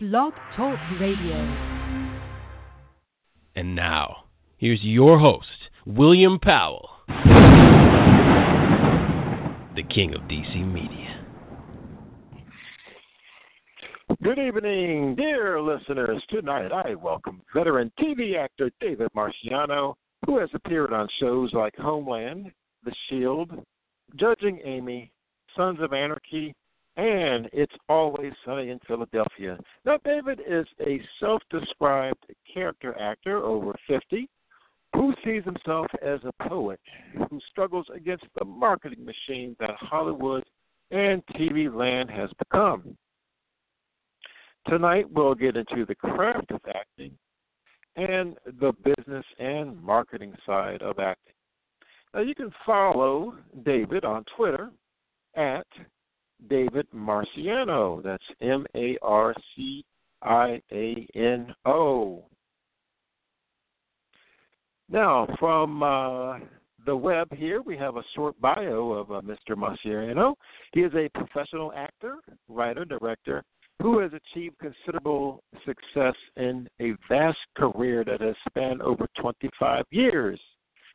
Blog Talk Radio. And now, here's your host, William Powell, the king of DC Media. Good evening, dear listeners. Tonight I welcome veteran TV actor David Marciano, who has appeared on shows like Homeland, The Shield, Judging Amy, Sons of Anarchy, and It's Always Sunny in Philadelphia. Now, David is a self described character actor over 50 who sees himself as a poet who struggles against the marketing machine that Hollywood and TV land has become. Tonight, we'll get into the craft of acting and the business and marketing side of acting. Now, you can follow David on Twitter at David Marciano. That's M A R C I A N O. Now, from uh, the web here, we have a short bio of uh, Mr. Marciano. He is a professional actor, writer, director who has achieved considerable success in a vast career that has spanned over 25 years.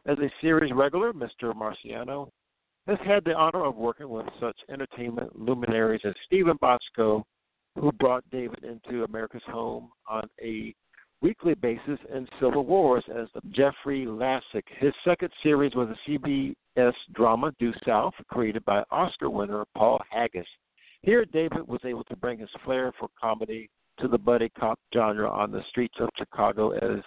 As a series regular, Mr. Marciano has had the honor of working with such entertainment luminaries as Steven Bochco, who brought David into America's home on a weekly basis in Civil Wars as Jeffrey Lassick. His second series was a CBS drama, Due South, created by Oscar winner Paul Haggis. Here, David was able to bring his flair for comedy to the buddy cop genre on the streets of Chicago as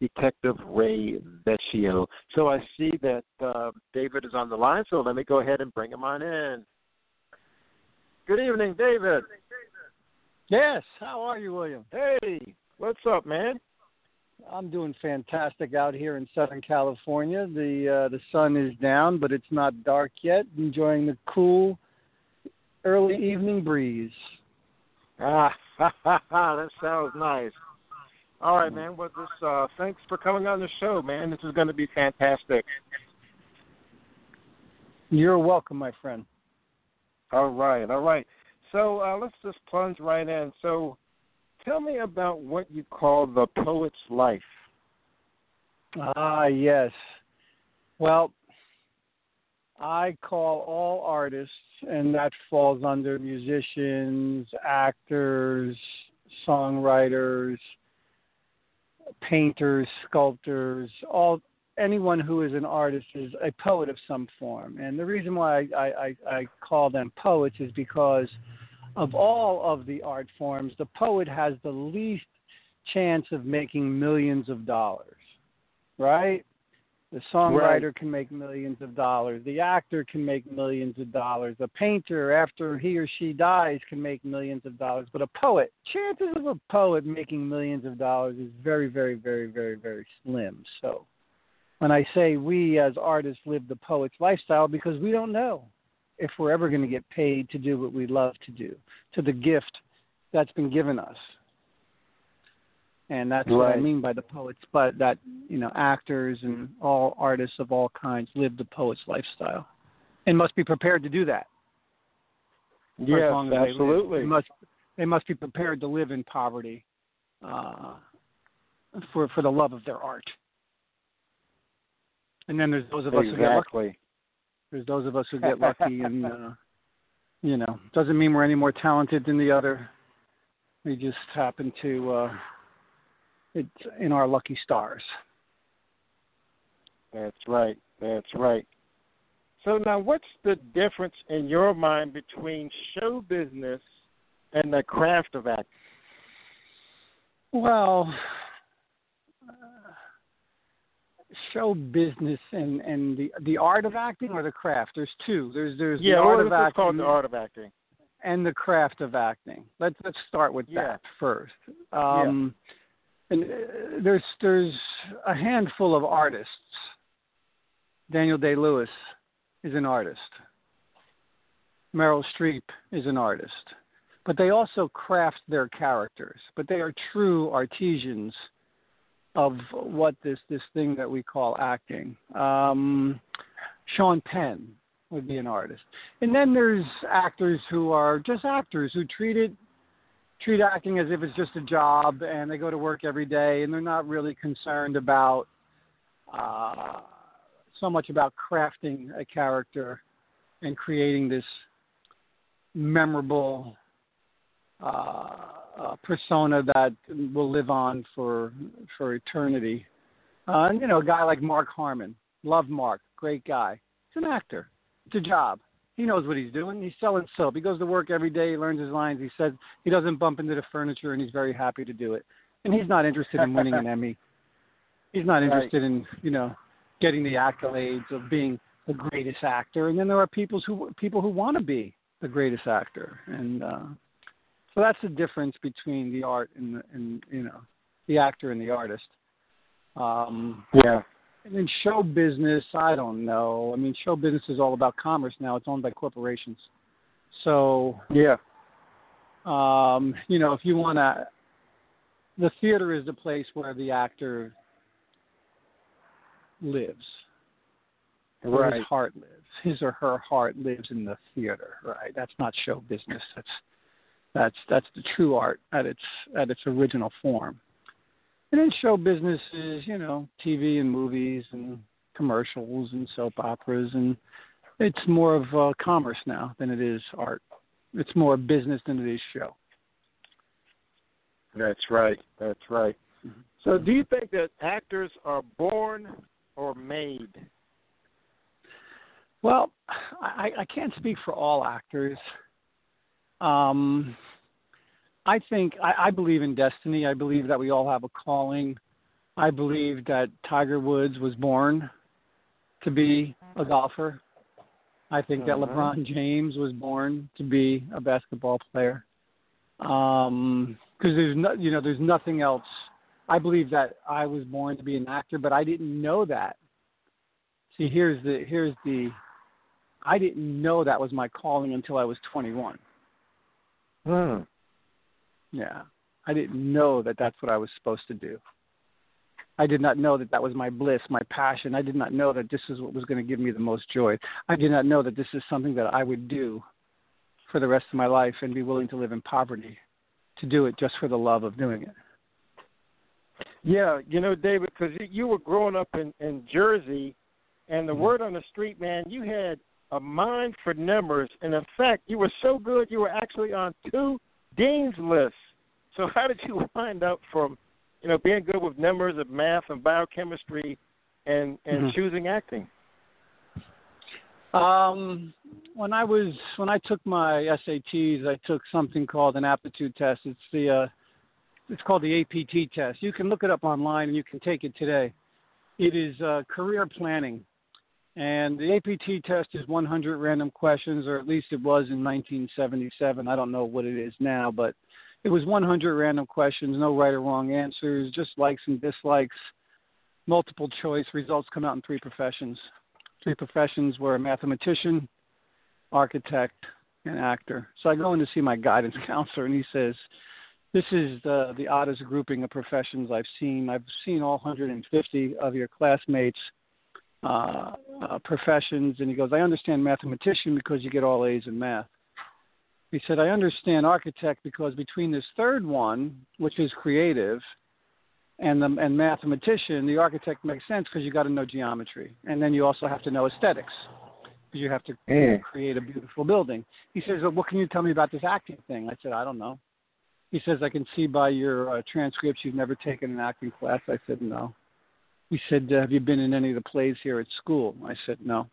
Detective Ray Vecchio. So I see that uh, David is on the line, so let me go ahead and bring him on in. Good evening, David. Yes, how are you, William? Hey, what's up, man? I'm doing fantastic out here in Southern California. The uh, the sun is down, but it's not dark yet. Enjoying the cool early evening breeze. Ah, that sounds nice. All right, man. Well, this uh, thanks for coming on the show, man. This is going to be fantastic. You're welcome, my friend. All right, all right. So uh, let's just plunge right in. So, tell me about what you call the poet's life. Ah, yes. Well, I call all artists, and that falls under musicians, actors, songwriters, painters, sculptors, all anyone who is an artist is a poet of some form. And the reason why I, I, I call them poets is because of all of the art forms, the poet has the least chance of making millions of dollars, right? The songwriter right. can make millions of dollars. The actor can make millions of dollars. A painter, after he or she dies, can make millions of dollars. But a poet, chances of a poet making millions of dollars is very, very, very, very, very slim. So when I say we as artists live the poet's lifestyle, because we don't know if we're ever going to get paid to do what we love to do, to the gift that's been given us and that's right. what I mean by the poets. But that you know, actors and all artists of all kinds live the poet's lifestyle, and must be prepared to do that. Yes, absolutely. They, they, must they must be prepared to live in poverty uh, for for the love of their art. And then there's those of us exactly. who get lucky. There's those of us who get lucky, and uh, you know, doesn't mean we're any more talented than the other. We just happen to uh, it's in our lucky stars. That's right. That's right. So now, what's the difference in your mind between show business and the craft of acting? Well, uh, show business and and the the art of acting or the craft. There's two. There's there's yeah, the art of acting. called the art of acting. And the craft of acting. Let's let's start with yeah. that first. Um, yeah and uh, there's there's a handful of artists. Daniel Day Lewis is an artist. Meryl Streep is an artist, but they also craft their characters. But they are true artisans of what this this thing that we call acting. Um, Sean Penn would be an artist, and then there's actors who are just actors who treat it treat acting as if it's just a job and they go to work every day and they're not really concerned about uh, so much about crafting a character and creating this memorable uh, uh, persona that will live on for for eternity. Uh, and you know, a guy like Mark Harmon, love Mark, great guy. He's an actor. It's a job. He knows what he's doing. He's selling soap. He goes to work every day. He learns his lines. He says he doesn't bump into the furniture, and he's very happy to do it. And he's not interested in winning an Emmy. He's not interested right. in you know getting the accolades of being the greatest actor. And then there are people who people who want to be the greatest actor, and uh, so that's the difference between the art and the, and you know the actor and the artist. Um, yeah. And in show business, I don't know. I mean, show business is all about commerce now. It's owned by corporations. So yeah, um, you know, if you want to, the theater is the place where the actor lives. Where right. his heart lives. His or her heart lives in the theater, right? That's not show business. That's that's that's the true art at its at its original form. And then show business is, you know, TV and movies and commercials and soap operas, and it's more of uh, commerce now than it is art. It's more business than it is show. That's right. That's right. Mm-hmm. So, do you think that actors are born or made? Well, I, I can't speak for all actors. Um, I think I, I believe in destiny. I believe that we all have a calling. I believe that Tiger Woods was born to be a golfer. I think that uh-huh. LeBron James was born to be a basketball player. Um, because there's no, you know, there's nothing else. I believe that I was born to be an actor, but I didn't know that. See, here's the here's the I didn't know that was my calling until I was 21. Hmm. Yeah. I didn't know that that's what I was supposed to do. I did not know that that was my bliss, my passion. I did not know that this is what was going to give me the most joy. I did not know that this is something that I would do for the rest of my life and be willing to live in poverty to do it just for the love of doing it. Yeah, you know, David, because you were growing up in in Jersey, and the Mm-hmm. word on the street, man, you had a mind for numbers, and in fact, you were so good you were actually on two dean's List. So how did you wind up from, you know, being good with numbers of math and biochemistry, and and Mm-hmm. choosing acting? Um, when I was when I took my SATs, I took something called an aptitude test. It's the uh, it's called the APT test. You can look it up online and you can take it today. It is uh, career planning, and the APT test is 100 random questions, or at least it was in 1977. I don't know what it is now, but it was 100 random questions, no right or wrong answers, just likes and dislikes, multiple choice. Results come out in three professions three professions were a mathematician, architect, and actor. So I go in to see my guidance counselor, and he says, "This is the the oddest grouping of professions I've seen. I've seen all 150 of your classmates." Uh, uh, professions, and he goes, I understand mathematician because you get all A's in math. He said, I understand architect because between this third one, which is creative, and the and mathematician, the architect makes sense because you got to know geometry, and then you also have to know aesthetics because you have to Mm. create a beautiful building. He says, well, "What can you tell me about this acting thing?" I said, "I don't know." He says, "I can see by your uh, transcripts you've never taken an acting class." I said, "No." He said, uh, "Have you been in any of the plays here at school?" I said, "No."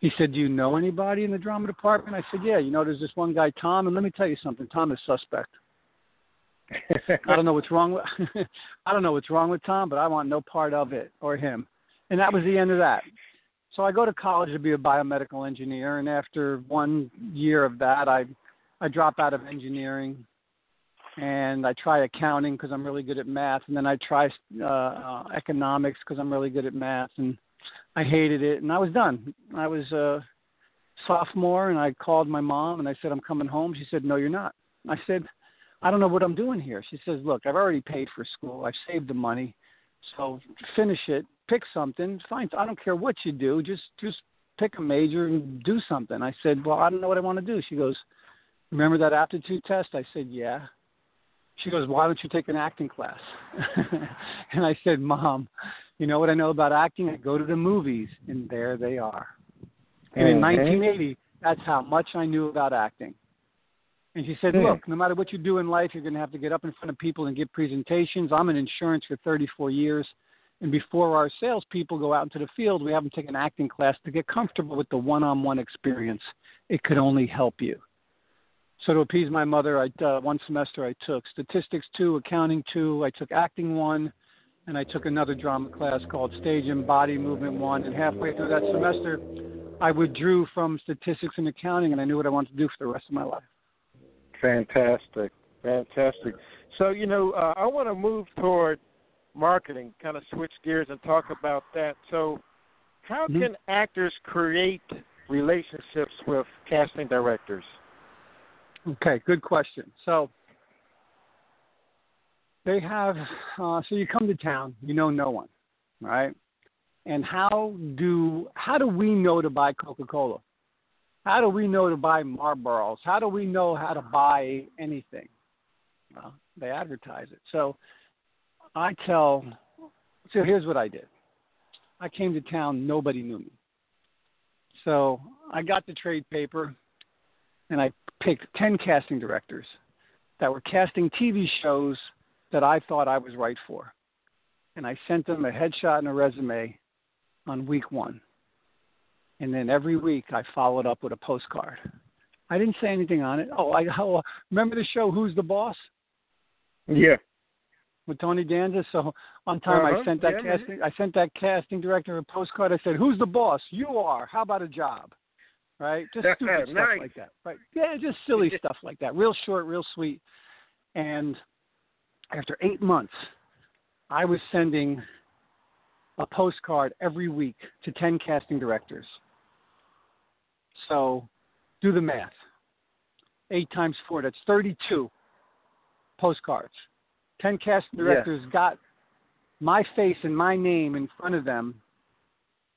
He said, "Do you know anybody in the drama department?" I said, "Yeah. You know, there's this one guy, Tom, and let me tell you something. Tom is suspect." I don't know what's wrong with I don't know what's wrong with Tom, but I want no part of it or him. And that was the end of that. So I go to college to be a biomedical engineer, and after one year of that, I I drop out of engineering, and I try accounting because I'm really good at math, and then I try uh, uh, economics because I'm really good at math, and I hated it, and I was done. I was a sophomore, and I called my mom, and I said I'm coming home. She said, No, you're not. I said, I don't know what I'm doing here. She says, Look, I've already paid for school. I've saved the money. So finish it, pick something. Fine. I don't care what you do. Just just pick a major and do something. I said, Well, I don't know what I want to do. She goes, Remember that aptitude test? I said, Yeah. She goes, "Why don't you take an acting class?" and I said, "Mom, you know what I know about acting? I go to the movies, and there they are." And in 1980, that's how much I knew about acting. And she said, hmm. Look, no matter what you do in life, you're going to have to get up in front of people and give presentations. I'm in insurance for 34 years. And before our salespeople go out into the field, we have them take an acting class to get comfortable with the one on one experience. It could only help you. So, to appease my mother, I, uh, one semester I took statistics two, accounting two, I took acting one, and I took another drama class called stage and body movement one. And halfway through that semester, I withdrew from statistics and accounting, and I knew what I wanted to do for the rest of my life. Fantastic, fantastic. So you know, uh, I want to move toward marketing, kind of switch gears and talk about that. So, how mm-hmm. can actors create relationships with casting directors? Okay, good question. So, they have. Uh, so you come to town, you know no one, right? And how do how do we know to buy Coca Cola? How do we know to buy Marlboros? How do we know how to buy anything? Well, they advertise it. So I tell. So here's what I did. I came to town. Nobody knew me. So I got the trade paper, and I picked ten casting directors that were casting TV shows that I thought I was right for. And I sent them a headshot and a resume on week one. And then every week I followed up with a postcard. I didn't say anything on it. Oh, I oh, remember the show Who's the Boss? Yeah. With Tony Danza. So one time uh-huh. I sent that yeah, casting I sent that casting director a postcard. I said, Who's the boss? You are. How about a job? Right? Just stupid nice. stuff like that. Right. Yeah, just silly stuff like that. Real short, real sweet. And after eight months, I was sending a postcard every week to 10 casting directors. So do the math. 8 times 4, that's 32 postcards. 10 casting directors yeah. got my face and my name in front of them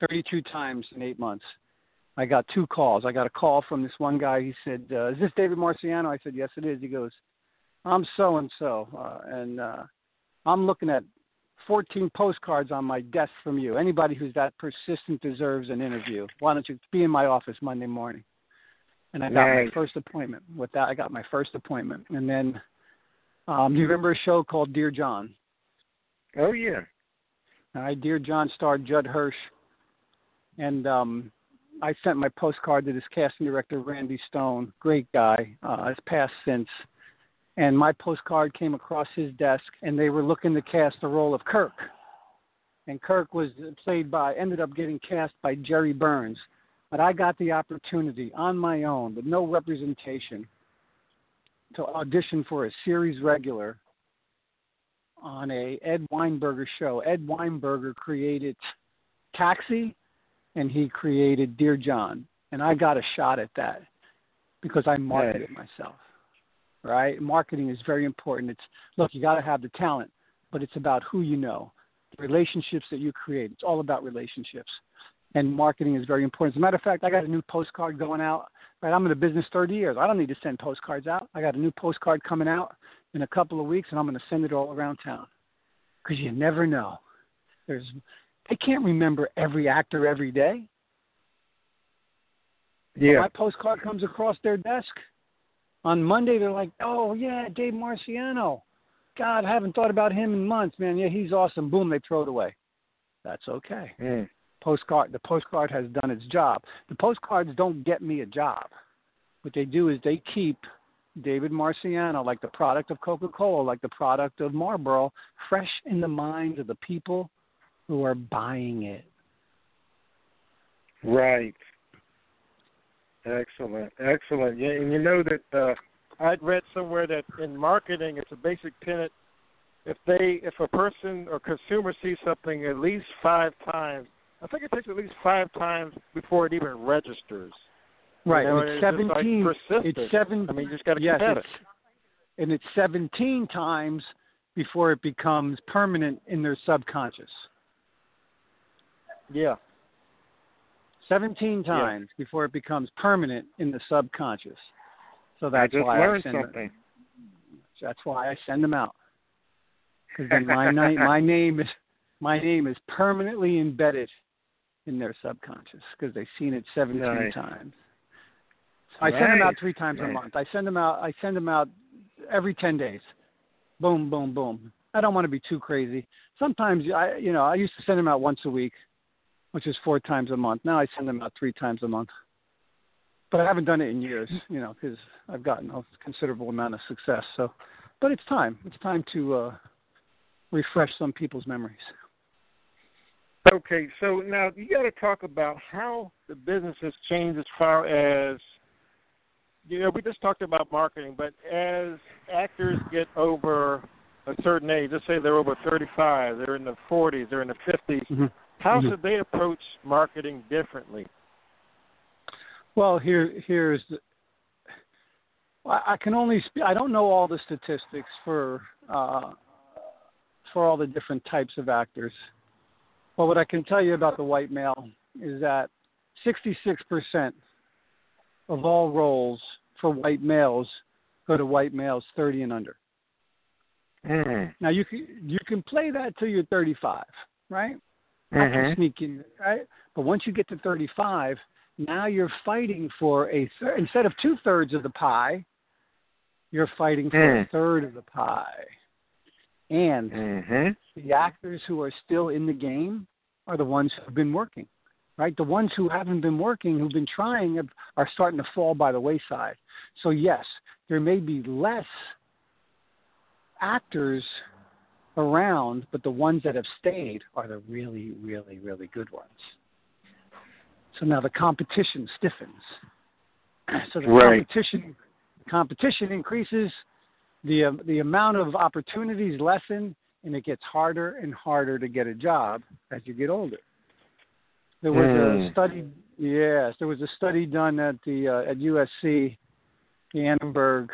32 times in 8 months. I got two calls. I got a call from this one guy. He said, uh, "Is this David Marciano?" I said, "Yes, it is." He goes, "I'm so and so, and uh, I'm looking at 14 postcards on my desk from you. Anybody who's that persistent deserves an interview. Why don't you be in my office Monday morning? And I got nice. my first appointment. With that, I got my first appointment. And then, um, do you remember a show called Dear John? Oh yeah. All right, Dear John starred Judd Hirsch, and um, I sent my postcard to this casting director, Randy Stone. Great guy. Uh, has passed since and my postcard came across his desk, and they were looking to cast the role of Kirk. And Kirk was played by, ended up getting cast by Jere Burns. But I got the opportunity on my own, with no representation, to audition for a series regular on a Ed Weinberger show. Ed Weinberger created Taxi, and he created Dear John, and I got a shot at that because I marketed myself right? Marketing is very important. It's look, you got to have the talent, but it's about who you know, the relationships that you create. It's all about relationships, and marketing is very important. As a matter of fact, I got a new postcard going out. Right, I'm in the business 30 years. I don't need to send postcards out. I got a new postcard coming out in a couple of weeks, and I'm going to send it all around town because you never know. There's they can't remember every actor every day. Yeah. When my postcard comes across their desk, on Monday they're like, "Oh yeah, Dave Marciano. God, I haven't thought about him in months, man. Yeah, he's awesome." Boom, they throw it away. That's okay. Mm. Postcard. The postcard has done its job. The postcards don't get me a job. What they do is they keep David Marciano, like the product of Coca-Cola, like the product of Marlboro, fresh in the minds of the people who are buying it. Right. Excellent, excellent. Yeah, and you know that uh, I'd read somewhere that in marketing, it's a basic tenet. If they, if a person or consumer sees something at least five times, I think it takes at least five times before it even registers. Right. You know, it's, it's seventeen. Like it's seven. I mean, you just got to yes, it. And it's seventeen times before it becomes permanent in their subconscious. Yeah. 17 times yeah. before it becomes permanent in the subconscious. So that's I just why I send something. It. That's why I send them out. Because then my name, my name is my name is permanently embedded in their subconscious because they've seen it 17 Nice. times. So I send them out three times a month. I send them out. I send them out every 10 days. Boom, boom, boom. I don't want to be too crazy. Sometimes I, you know, I used to send them out once a week, which is four times a month. Now I send them out three times a month. But I haven't done it in years, you know, because I've gotten a considerable amount of success. So, but it's time. It's time to uh, refresh some people's memories. Okay, so now you got to talk about how the business has changed as far as you know. We just talked about marketing, but as actors get over a certain age, let's say they're over 35, they're in the 40s, they're in the 50s. Mm-hmm. How Mhm. should they approach marketing differently? Well, here here's the, I, can only sp- I don't know all the statistics for uh, for all the different types of actors. But what I can tell you about the white male is that 66% of all roles for white males go to white males 30 and under. Mm. Now you can you can play that till you're 35, right? I can Mhm. sneak in, right? But once you get to 35, now you're fighting for a third. Instead of two thirds of the pie, you're fighting for a Mm. third of the pie. And Mhm. the actors who are still in the game are the ones who've been working, right? The ones who haven't been working, who've been trying, are starting to fall by the wayside. So yes, there may be less actors around, but the ones that have stayed are the really, really, really good ones. So now the competition stiffens. So the Right. competition competition increases, the um, the amount of opportunities lessen, and it gets harder and harder to get a job as you get older. There was Hmm. a study, yes, there was a study done at the uh, at USC, the Annenberg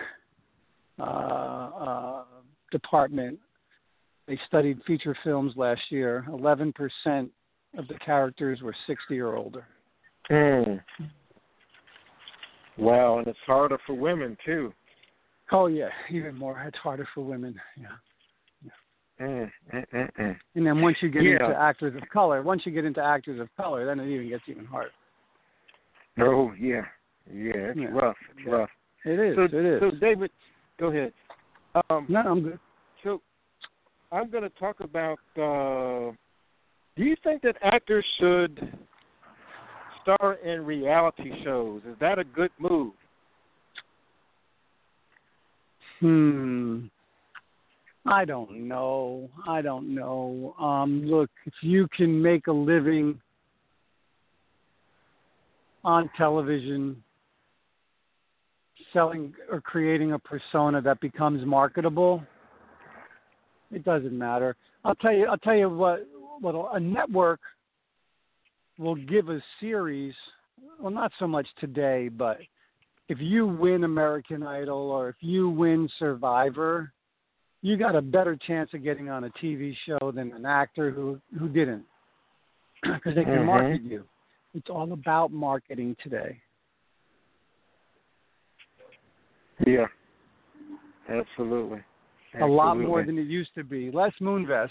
uh, uh, department. They studied feature films last year. Eleven percent of the characters were sixty or older. Mm. Wow, and it's harder for women too. Oh yeah, even more. It's harder for women. Yeah. Mm, mm, mm, mm. And then once you get Yeah. into actors of color, once you get into actors of color, then it even gets even harder. Oh yeah, yeah, it's Yeah. rough. It's rough. It is. So, it is. so David, go ahead. Um, no, I'm good. so I'm going to talk about. Uh, do you think that actors should star in reality shows? Is that a good move? Hmm. I don't know. I don't know. Um, look, if you can make a living on television selling or creating a persona that becomes marketable, it doesn't matter. I'll tell you. I'll tell you what. What a network will give a series. Well, not so much today, but if you win American Idol or if you win Survivor, you got a better chance of getting on a TV show than an actor who who didn't, because they can Mhm. market you. It's all about marketing today. Yeah, absolutely. A lot more than it used to be. Les Moonves,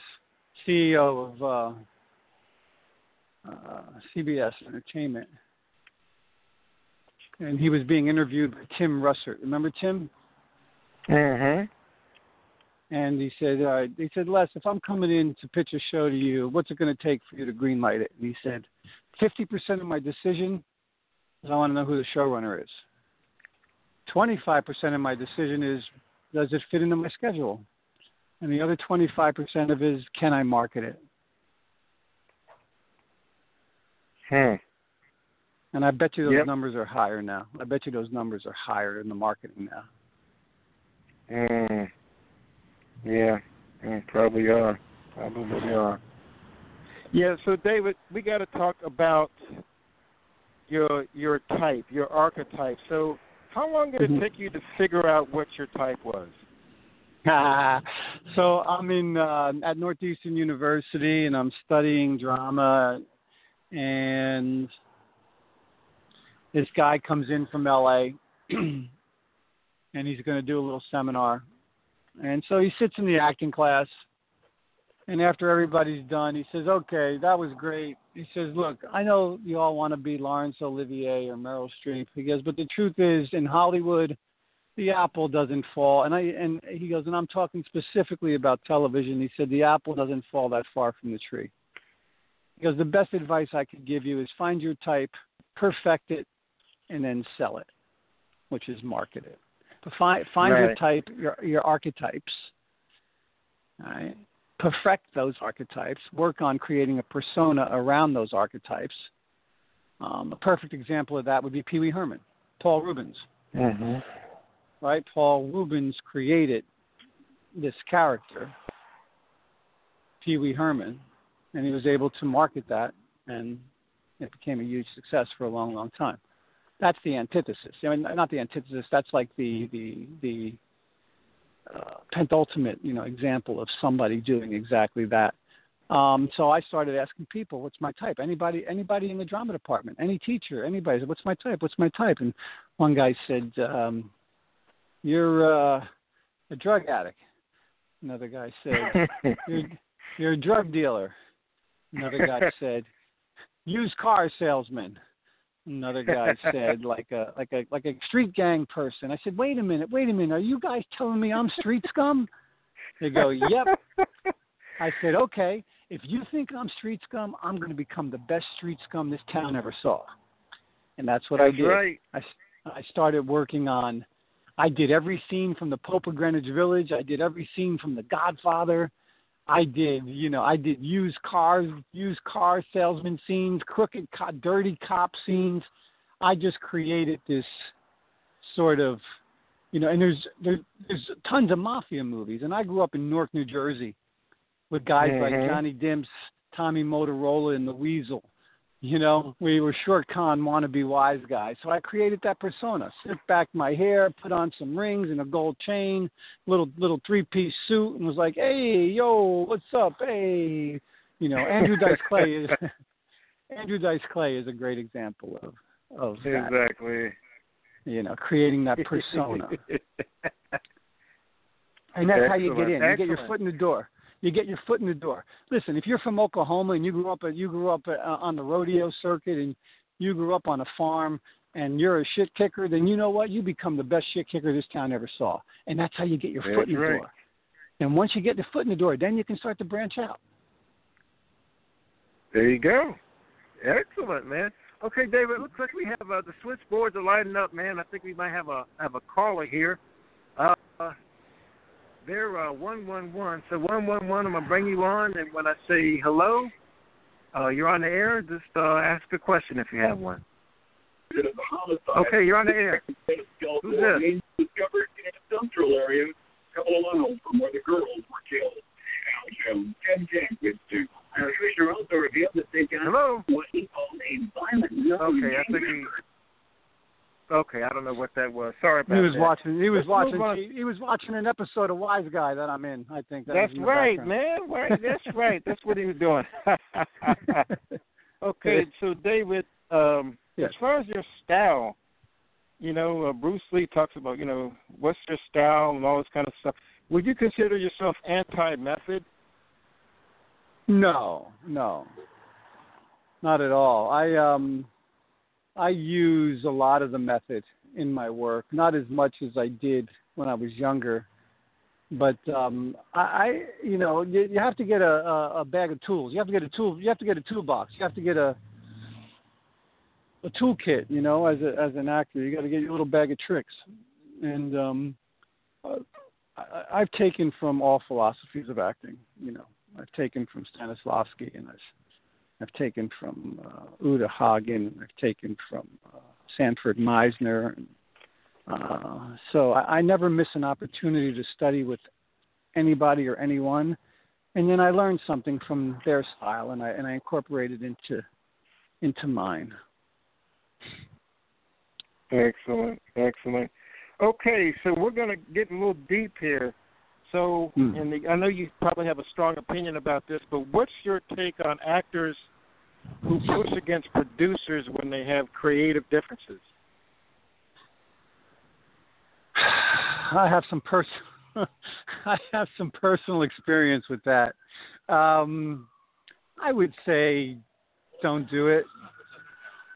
CEO of uh, uh, CBS Entertainment, and he was being interviewed by Tim Russert. Remember Tim? Mhm. And he said, right, he said, Les, if I'm coming in to pitch a show to you, what's it going to take for you to greenlight it? And he said, 50% of my decision is I want to know who the showrunner is. 25% of my decision is does it fit into my schedule? And the other 25% of it is can I market it? Hmm. And I bet you those Yep. numbers are higher now. I bet you those numbers are higher in the marketing now. Mm. Yeah, mm, probably are. Probably are. Yeah, so David, we got to talk about your your type, your archetype. So, how long did it Mhm. take you to figure out what your type was? so I'm in uh, at Northeastern University and I'm studying drama, and this guy comes in from LA, and he's going to do a little seminar, And so he sits in the acting class, and after everybody's done, he says, "Okay, that was great." He says, "Look, I know you all want to be Laurence Olivier or Meryl Streep." He goes, "But the truth is, in Hollywood, the apple doesn't fall." And I and he goes, and I'm talking specifically about television. He said, "The apple doesn't fall that far from the tree." Because the best advice I could give you is find your type, perfect it, and then sell it, which is market it. But find find Right. your type, your your archetypes. All right. Perfect those archetypes. Work on creating a persona around those archetypes. Um, a perfect example of that would be Pee Wee Herman, Paul Reubens. Mm-hmm. Right? Paul Reubens created this character, Pee Wee Herman, and he was able to market that, and it became a huge success for a long, long time. That's the antithesis. I mean, not the antithesis. That's like the the the uh, pentultimate, you know, example of somebody doing exactly that. Um, so I started asking people, "What's my type?" Anybody, anybody in the drama department, any teacher, anybody. said, What's my type? What's my type? And one guy said, um, "You're uh, a drug addict." Another guy said, "You're you're a drug dealer." Another guy said, "Used car salesman." Another guy said, "Like a like a like a street gang person." I said, "Wait a minute, wait a minute. Are you guys telling me I'm street scum?" They go, "Yep." I said, "Okay. If you think I'm street scum, I'm going to become the best street scum this town ever saw." And that's what I did. right. I, I started working on. I did every scene from the Pope of Greenwich Village. I did every scene from The Godfather. I did, you know, I did used cars, used car salesman scenes, crooked, co- dirty cop scenes. I just created this sort of, you know, and there's there, there's tons of mafia movies, and I grew up in Newark, New Jersey, with guys like Mhm. Johnny Dimps, Tommy Motorola, and the Weasel. You know, we were short con wannabe wise guys. So I created that persona. Slicked back my hair, put on some rings and a gold chain, little little three piece suit, and was like, "Hey, yo, what's up? Hey." You know, Andrew Dice Clay is Andrew Dice Clay is a great example of of that. Exactly. You know, creating that persona, and that's how you get in. Excellent, You get your foot in the door. You get your foot in the door. Listen, if you're from Oklahoma and you grew up you grew up uh, on the rodeo circuit and you grew up on a farm and you're a shit kicker, then you know what? You become the best shit kicker this town ever saw. And that's how you get your foot in the That's right. door. And once you get the foot in the door, then you can start to branch out. There you go. Excellent, man. Okay, David. Looks like we have uh, the switchboards are lighting up, man. I think we might have a have a caller here. Uh, they're uh, one one one. So one one one. I'm gonna bring you on, and when I say hello, uh, you're on the air. Just uh, ask a question if you have one. Okay, you're on the air. Who's this? discovered in a industrial area a couple of miles from where the girls were killed. Now, you know, Ken James with to our Fisher also revealed that they got Hello. what he called a violent Okay, I think he. Okay, I don't know what that was. Sorry about He was that. watching. He was Let's watching. He, he was watching an episode of Wise Guy that I'm in. I think that That's right, background. man. Right, that's right. That's what he was doing. okay, so David, um, Yes. as far as your style, you know, uh, Bruce Lee talks about, you know, what's your style and all this kind of stuff. Would you consider yourself anti-method? No, no, not at all. I um, I use a lot of the method in my work, not as much as I did when I was younger. But um, I, I, you know, you, you have to get a, a, bag of tools. You have to get a tool. You have to get a toolbox. You have to get a a toolkit. You know, as a as an actor, you got to get your little bag of tricks. And um, uh, I, I've taken from all philosophies of acting. You know, I've taken from Stanislavski, and I've, I've taken from uh, Uta Hagen, I've taken from uh, Sanford Meisner. Uh, so I, I never miss an opportunity to study with anybody or anyone, and then I learn something from their style, and I and I incorporate it into into mine. Excellent, excellent. Okay, so we're going to get a little deep here. So, and the, I know you probably have a strong opinion about this, but what's your take on actors who push against producers when they have creative differences? I have some pers- I have some personal experience with that. Um, I would say don't do it.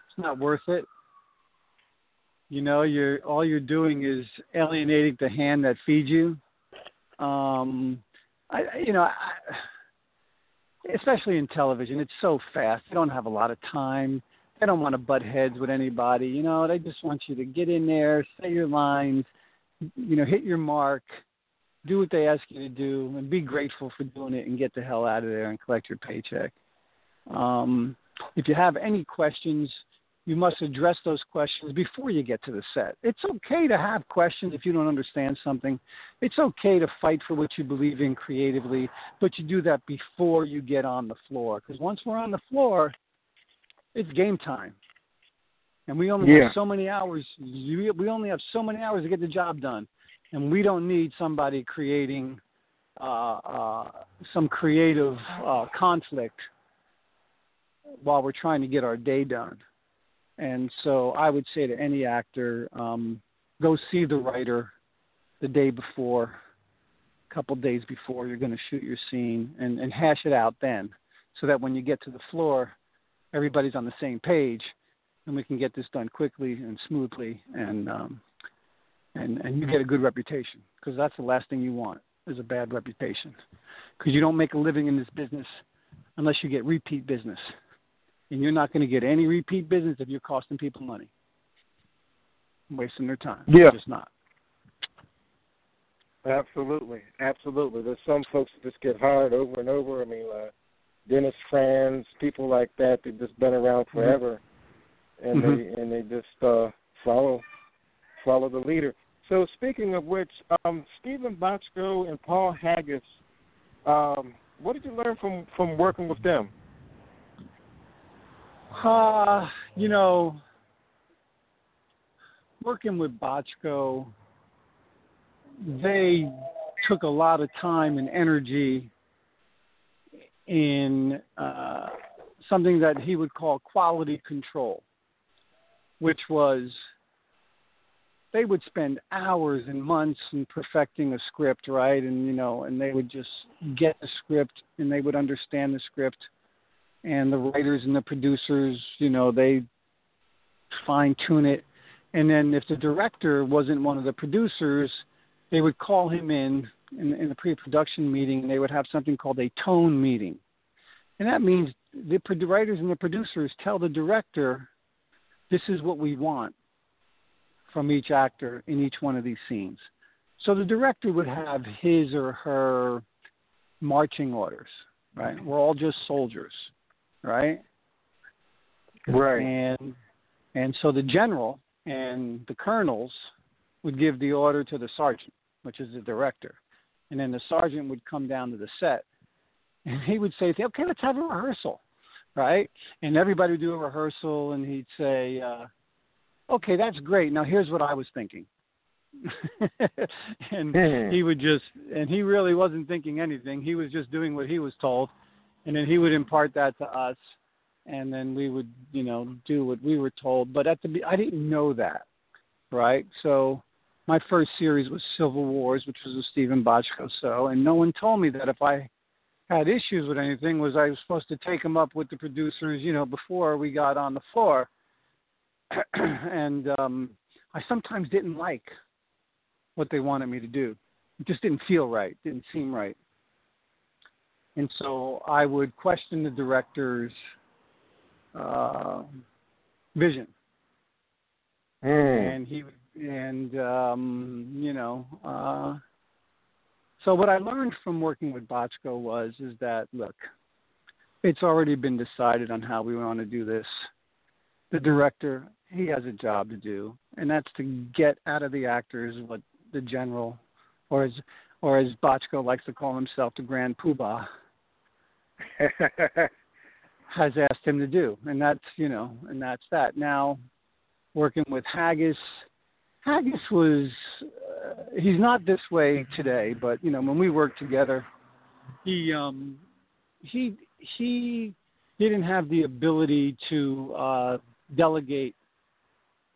It's not worth it. You know, you're all you're doing is alienating the hand that feeds you. Um, I, you know, I, especially in television, it's so fast. They don't have a lot of time. They don't want to butt heads with anybody. You know, they just want you to get in there, say your lines, you know, hit your mark, do what they ask you to do, and be grateful for doing it, and get the hell out of there and collect your paycheck. Um, if you have any questions, you must address those questions before you get to the set. It's okay to have questions if you don't understand something. It's okay to fight for what you believe in creatively, but you do that before you get on the floor. Because once we're on the floor, it's game time. And we only Yeah. have so many hours. We we only have so many hours to get the job done, and we don't need somebody creating uh, uh, some creative uh, conflict while we're trying to get our day done. And so I would say to any actor, um, go see the writer the day before, a couple days before you're going to shoot your scene, and, and hash it out then, so that when you get to the floor, everybody's on the same page, and we can get this done quickly and smoothly, and um, and and you get a good reputation because that's the last thing you want is a bad reputation, because you don't make a living in this business unless you get repeat business and you're not going to get any repeat business if you're costing people money, wasting their time. Yeah. You're just not. Absolutely, absolutely. There's some folks that just get hired over and over. I mean, uh, Dennis Franz, people like that. They've just been around forever, and Mhm. they and they just uh, follow follow the leader. So speaking of which, um, Steven Bochco and Paul Haggis, um, what did you learn from from working with them? Uh, you know, working with Bochco, they took a lot of time and energy in uh, something that he would call quality control, which was they would spend hours and months in perfecting a script, right? And you know, and they would just get the script and they would understand the script and the writers and the producers, you know, they fine tune it. And then if the director wasn't one of the producers, they would call him in in, in the pre-production meeting, and they would have something called a tone meeting, and that means the writers and the producers tell the director, "This is what we want from each actor in each one of these scenes." So the director would have his or her marching orders, right? We're all just soldiers right? Right. And and so the general and the colonels would give the order to the sergeant, which is the director, and then the sergeant would come down to the set, and he would say, "Okay, let's have a rehearsal," right? And everybody would do a rehearsal, and he'd say, uh, "Okay, that's great. Now here's what I was thinking." and Hmm. he would just and he really wasn't thinking anything he was just doing what he was told and then he would impart that to us and then we would you know do what we were told. But at the i didn't know that right? So my first series was civil wars which was with steven bochco so and no one told me that if i had issues with anything was i was supposed to take them up with the producers you know before we got on the floor. And um i sometimes didn't like what they wanted me to do. It just didn't feel right didn't seem right and so I would question the director's uh, vision, Hmm. and he would, and um, you know, uh, so what I learned from working with Bochco was is that look, it's already been decided on how we want to do this. The director, he has a job to do, and that's to get out of the actors what the general, or as or as Bochco likes to call himself, the Grand Poobah, has asked him to do, and that's you know, and that's that. Now, working with Haggis, Haggis was uh, he's not this way today, but you know, when we worked together, he um he he didn't have the ability to uh, delegate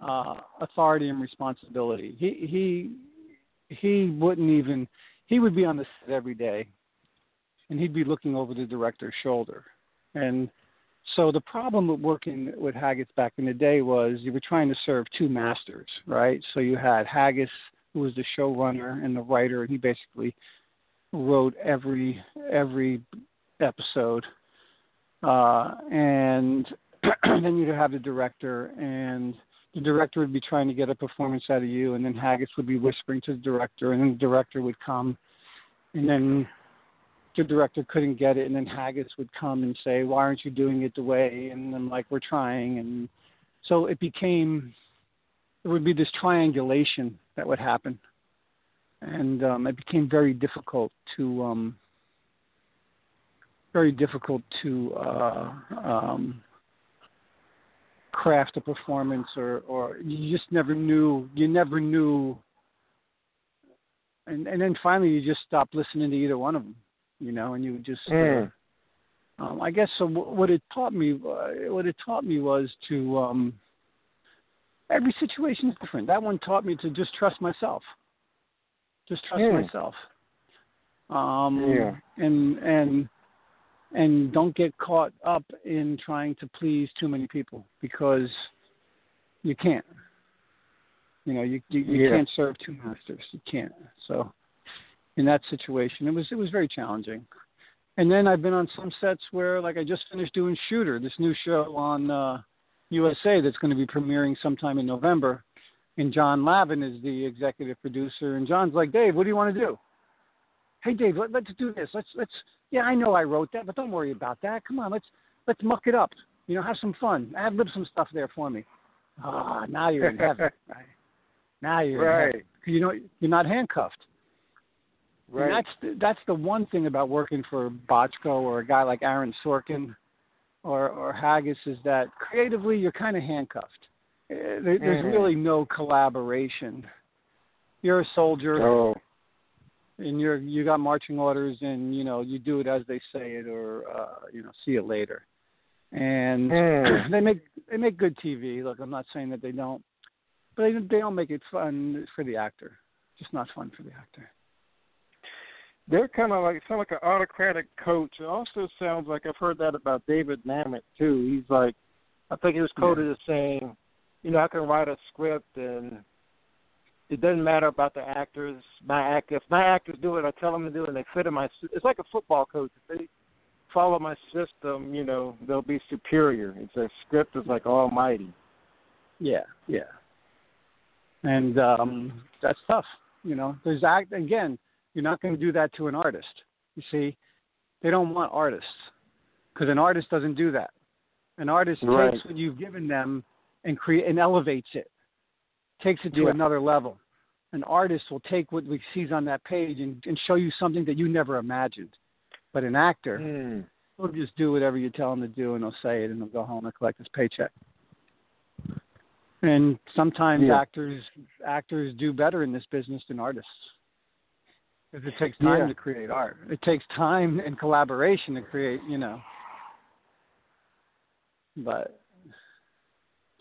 uh, authority and responsibility. He he he wouldn't even he would be on the set every day, and he'd be looking over the director's shoulder, and so the problem with working with Haggis back in the day was you were trying to serve two masters, right? So you had Haggis, who was the showrunner and the writer, and he basically wrote every every episode, uh, and then you'd have the director, and the director would be trying to get a performance out of you, and then Haggis would be whispering to the director, and then the director would come, and then the director couldn't get it, and then Haggis would come and say, "Why aren't you doing it the way?" And I'm like, "We're trying," and so it became there would be this triangulation that would happen, and um, it became very difficult to um, very difficult to uh, um, craft a performance, or or you just never knew you never knew. And and then finally, you just stopped listening to either one of them you know, and you just. Mm. Uh, um, I guess so. What it taught me, uh, what it taught me was to. Um, every situation is different. That one taught me to just trust myself. Just trust mm. myself. Um, yeah. And and and don't get caught up in trying to please too many people because you can't. You know, you you, you yeah. can't serve two masters. You can't. So in that situation. It was it was very challenging. And then I've been on some sets where like I just finished doing Shooter, this new show on uh USA that's going to be premiering sometime in November. And John Hlavin is the executive producer and John's like, "Dave, what do you want to do?" "Hey Dave, let, let's do this. Let's let's Yeah, I know I wrote that, but don't worry about that. Come on, let's let's muck it up. You know, have some fun. Add lib some stuff there for me." Ah, oh, now you're in heaven. right? Now you're right. in heaven. You know, you're not handcuffed. Right. And that's the, that's the one thing about working for Bochco or a guy like Aaron Sorkin or or Haggis is that creatively you're kind of handcuffed. Uh, there, there's mm. really no collaboration. You're a soldier, oh. And you're you got marching orders, and you know you do it as they say it, or uh, you know see it later. And mm. they make they make good TV. Look, I'm not saying that they don't, but they they don't make it fun for the actor. Just not fun for the actor they're kind of like sound like an autocratic coach. It also sounds like I've heard that about David Mamet too. He's like, I think he was quoted yeah. as saying, you know, I can write a script and it doesn't matter about the actors. My act, if my actors do it, I tell them to do it, and they fit in my. It's like a football coach. If they follow my system, you know, they'll be superior. It's a script is like almighty. Yeah, yeah. And um that's tough. You know, there's act again you're not going to do that to an artist. You see, they don't want artists because an artist doesn't do that. An artist right. takes what you've given them and create and elevates it, takes it to yeah. another level. An artist will take what he sees on that page and, and show you something that you never imagined. But an actor, mm. he'll just do whatever you tell him to do, and he'll say it, and he'll go home and collect his paycheck. And sometimes yeah. actors actors do better in this business than artists. Because it takes time yeah. to create art. It takes time and collaboration to create, you know. But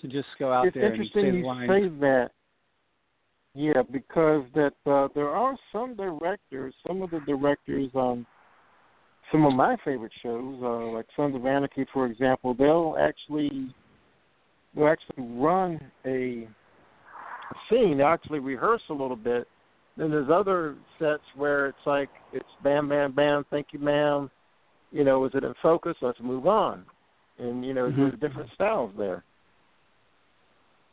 to just go out it's there and say you say that. Yeah, because that uh, there are some directors, some of the directors on some of my favorite shows, uh, like Sons of Anarchy, for example, they'll actually they'll actually run a scene, they actually rehearse a little bit then there's other sets where it's like it's bam, bam, bam. Thank you, ma'am. You know, is it in focus? Let's move on. And you know, mm-hmm. there's different styles there.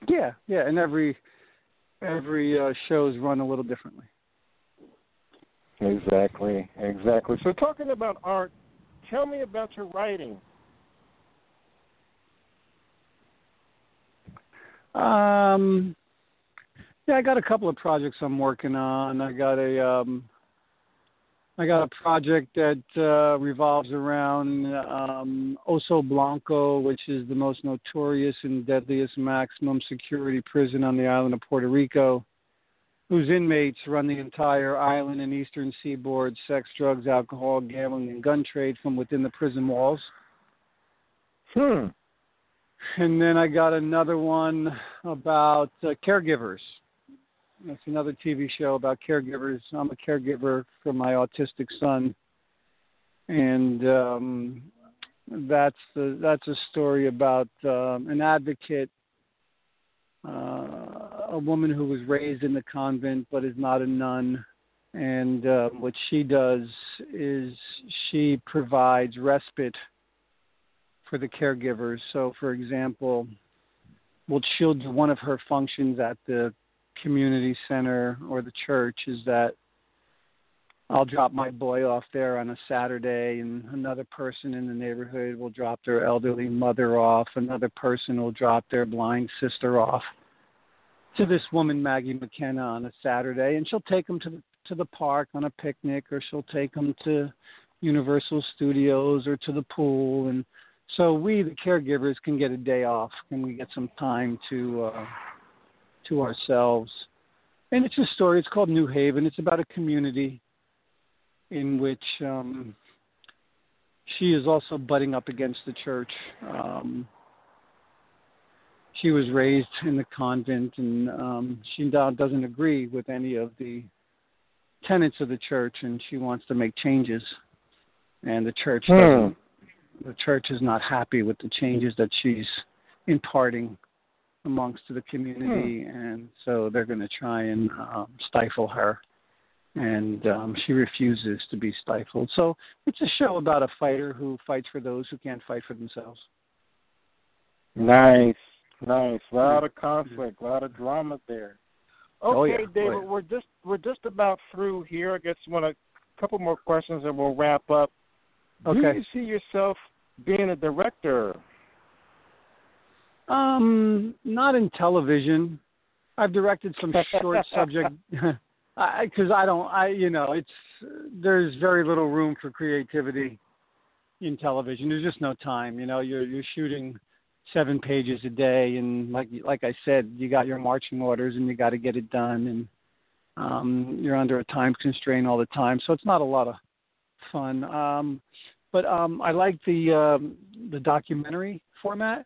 Yeah, yeah, and every every uh, show's run a little differently. Exactly, exactly. So talking about art, tell me about your writing. Um, yeah, I got a couple of projects I'm working on. I got a um, I got a project that uh, revolves around um, Oso Blanco, which is the most notorious and deadliest maximum security prison on the island of Puerto Rico, whose inmates run the entire island and eastern seaboard sex, drugs, alcohol, gambling, and gun trade from within the prison walls. Hmm. And then I got another one about uh, caregivers It's another TV show about caregivers. I'm a caregiver for my autistic son, and um, that's the that's a story about um, an advocate, uh, a woman who was raised in the convent but is not a nun, and uh, what she does is she provides respite for the caregivers. So, for example, well, she'll do one of her functions at the community center or the church is that I'll drop my boy off there on a Saturday, and another person in the neighborhood will drop their elderly mother off. Another person will drop their blind sister off to this woman, Maggie McKenna, on a Saturday, and she'll take them to the to the park on a picnic, or she'll take them to Universal Studios or to the pool, and so we, the caregivers, can get a day off, and we get some time to uh, to ourselves. And it's a story. It's called New Haven. It's about a community in which um, she is also butting up against the church. Um, she was raised in the convent, and um, she doesn't agree with any of the tenets of the church, and she wants to make changes. And the church hmm. The church is not happy with the changes that she's imparting amongst the community, hmm. and so they're going to try and um, stifle her and um, she refuses to be stifled. So it's a show about a fighter who fights for those who can't fight for themselves. Nice, nice. A lot of conflict, a lot of drama there. Okay, oh, yeah. David, oh, yeah. we're just we're just about through here. I guess want a couple more questions and we'll wrap up. Okay. Do you see yourself being a director? Um, not in television. I've directed some short subject because I, I don't I you know it's there's very little room for creativity in television. There's just no time. You know, you're you're shooting seven pages a day, and like like I said, you got your marching orders, and you got to get it done, and um, you're under a time constraint all the time. So it's not a lot of fun. Um, but um, I like the um, the documentary format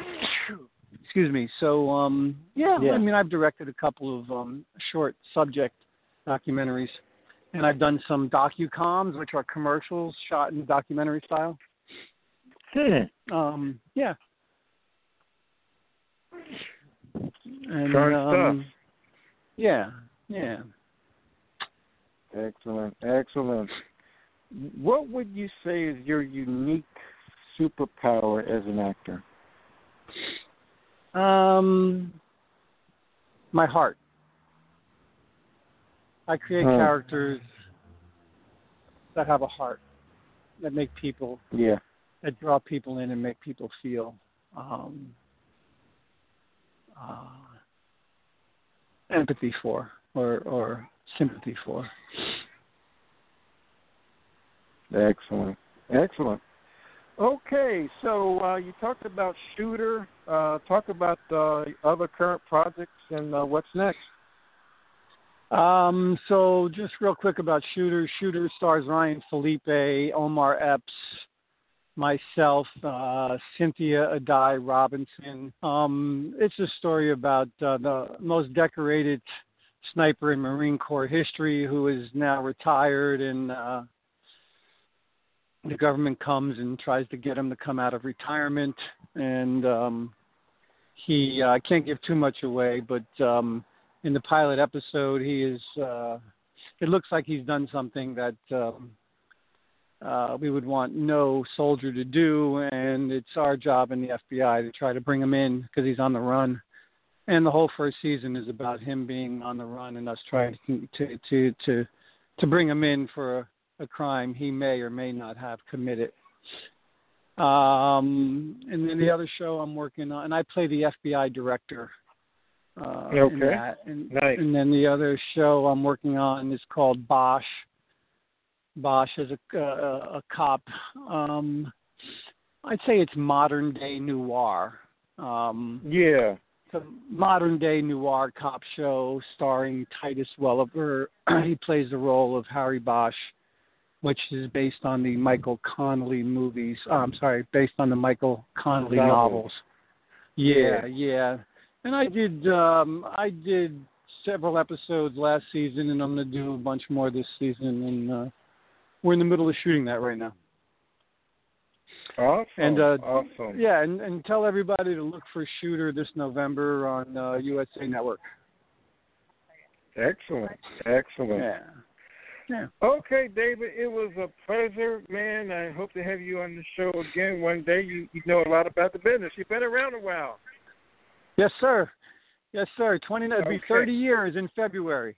excuse me. So um, yeah, yeah, I mean, I've directed a couple of um, short subject documentaries, and I've done some docu-coms, which are commercials shot in documentary style. Um, yeah. And, Sharp um, stuff. Yeah, yeah. Excellent, excellent. What would you say is your unique superpower as an actor? Um, my heart. I create hmm. characters that have a heart, that make people, yeah, that draw people in and make people feel um, uh, empathy for or or sympathy for. Excellent, excellent. Okay, so uh, you talked about Shooter. Uh, talk about uh, other current projects and uh, what's next. Um, so just real quick about Shooter. Shooter stars Ryan Phillippe, Omar Epps, myself, uh, Cynthia Addai-Robinson. Um, it's a story about uh, the most decorated sniper in Marine Corps history who is now retired and uh, the government comes and tries to get him to come out of retirement, and um, he uh, I can't give too much away, but um, in the pilot episode, he is. Uh, it looks like he's done something that um, uh, we would want no soldier to do, and it's our job in the FBI to try to bring him in because he's on the run. And the whole first season is about him being on the run and us trying to to to to, to bring him in for a a crime he may or may not have committed. Um, and then the other show I'm working on, and I play the FBI director. Uh, okay. In that. And, nice. and then the other show I'm working on is called Bosch. Bosch is a, a, a cop. Um, I'd say it's modern day noir. Um, yeah. It's a modern day noir cop show starring Titus Welliver. he plays the role of Harry Bosch which is based on the Michael Connelly movies. Oh, I'm sorry, based on the Michael Connelly novels. Yeah, yeah. And I did um I did several episodes last season and I'm gonna do a bunch more this season and uh we're in the middle of shooting that right now. Awesome. And uh awesome. yeah, and, and tell everybody to look for Shooter this November on uh USA Network. Excellent. Excellent. Yeah. Yeah. Okay, David, it was a pleasure, man. I hope to have you on the show again one day. You you know a lot about the business. You've been around a while. Yes, sir. Yes, sir. Twenty it'll be thirty years in February.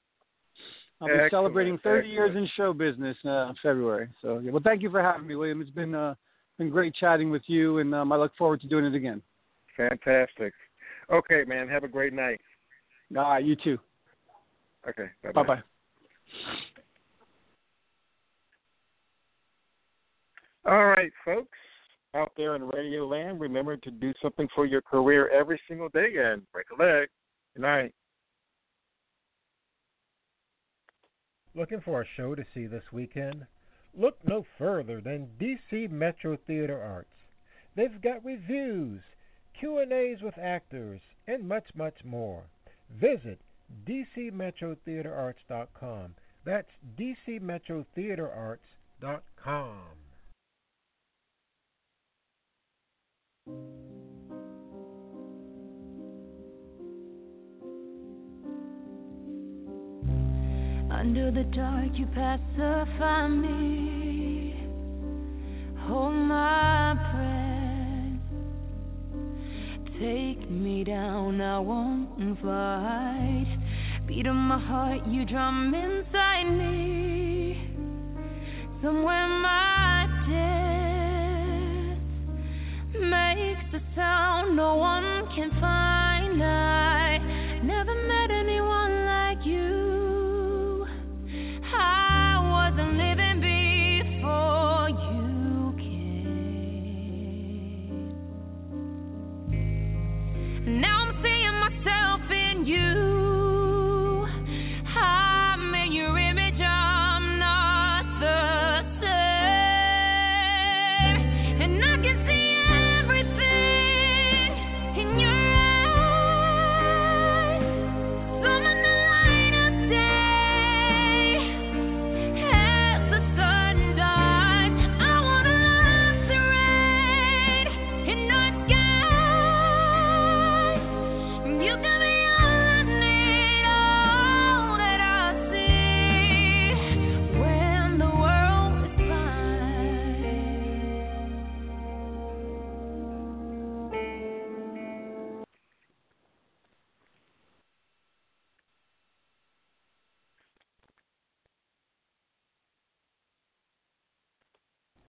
I'll be Excellent, celebrating thirty years in show business uh, in February. So yeah. Well thank you for having me, William. It's been uh been great chatting with you and um, I look forward to doing it again. Fantastic. Okay, man. Have a great night. All right, you too. Okay. Bye Bye bye. All right, folks out there in Radio Land, remember to do something for your career every single day and break a leg. Good night. Looking for a show to see this weekend? Look no further than DC Metro Theater Arts. They've got reviews, Q&As with actors, and much, much more. Visit dcmetrotheaterarts.com. That's dcmetrotheaterarts.com. Under the dark, you pacify me. Hold my breath. Take me down, I won't fight. Beat of my heart, you drum inside me. Somewhere my death makes a sound no one can find. I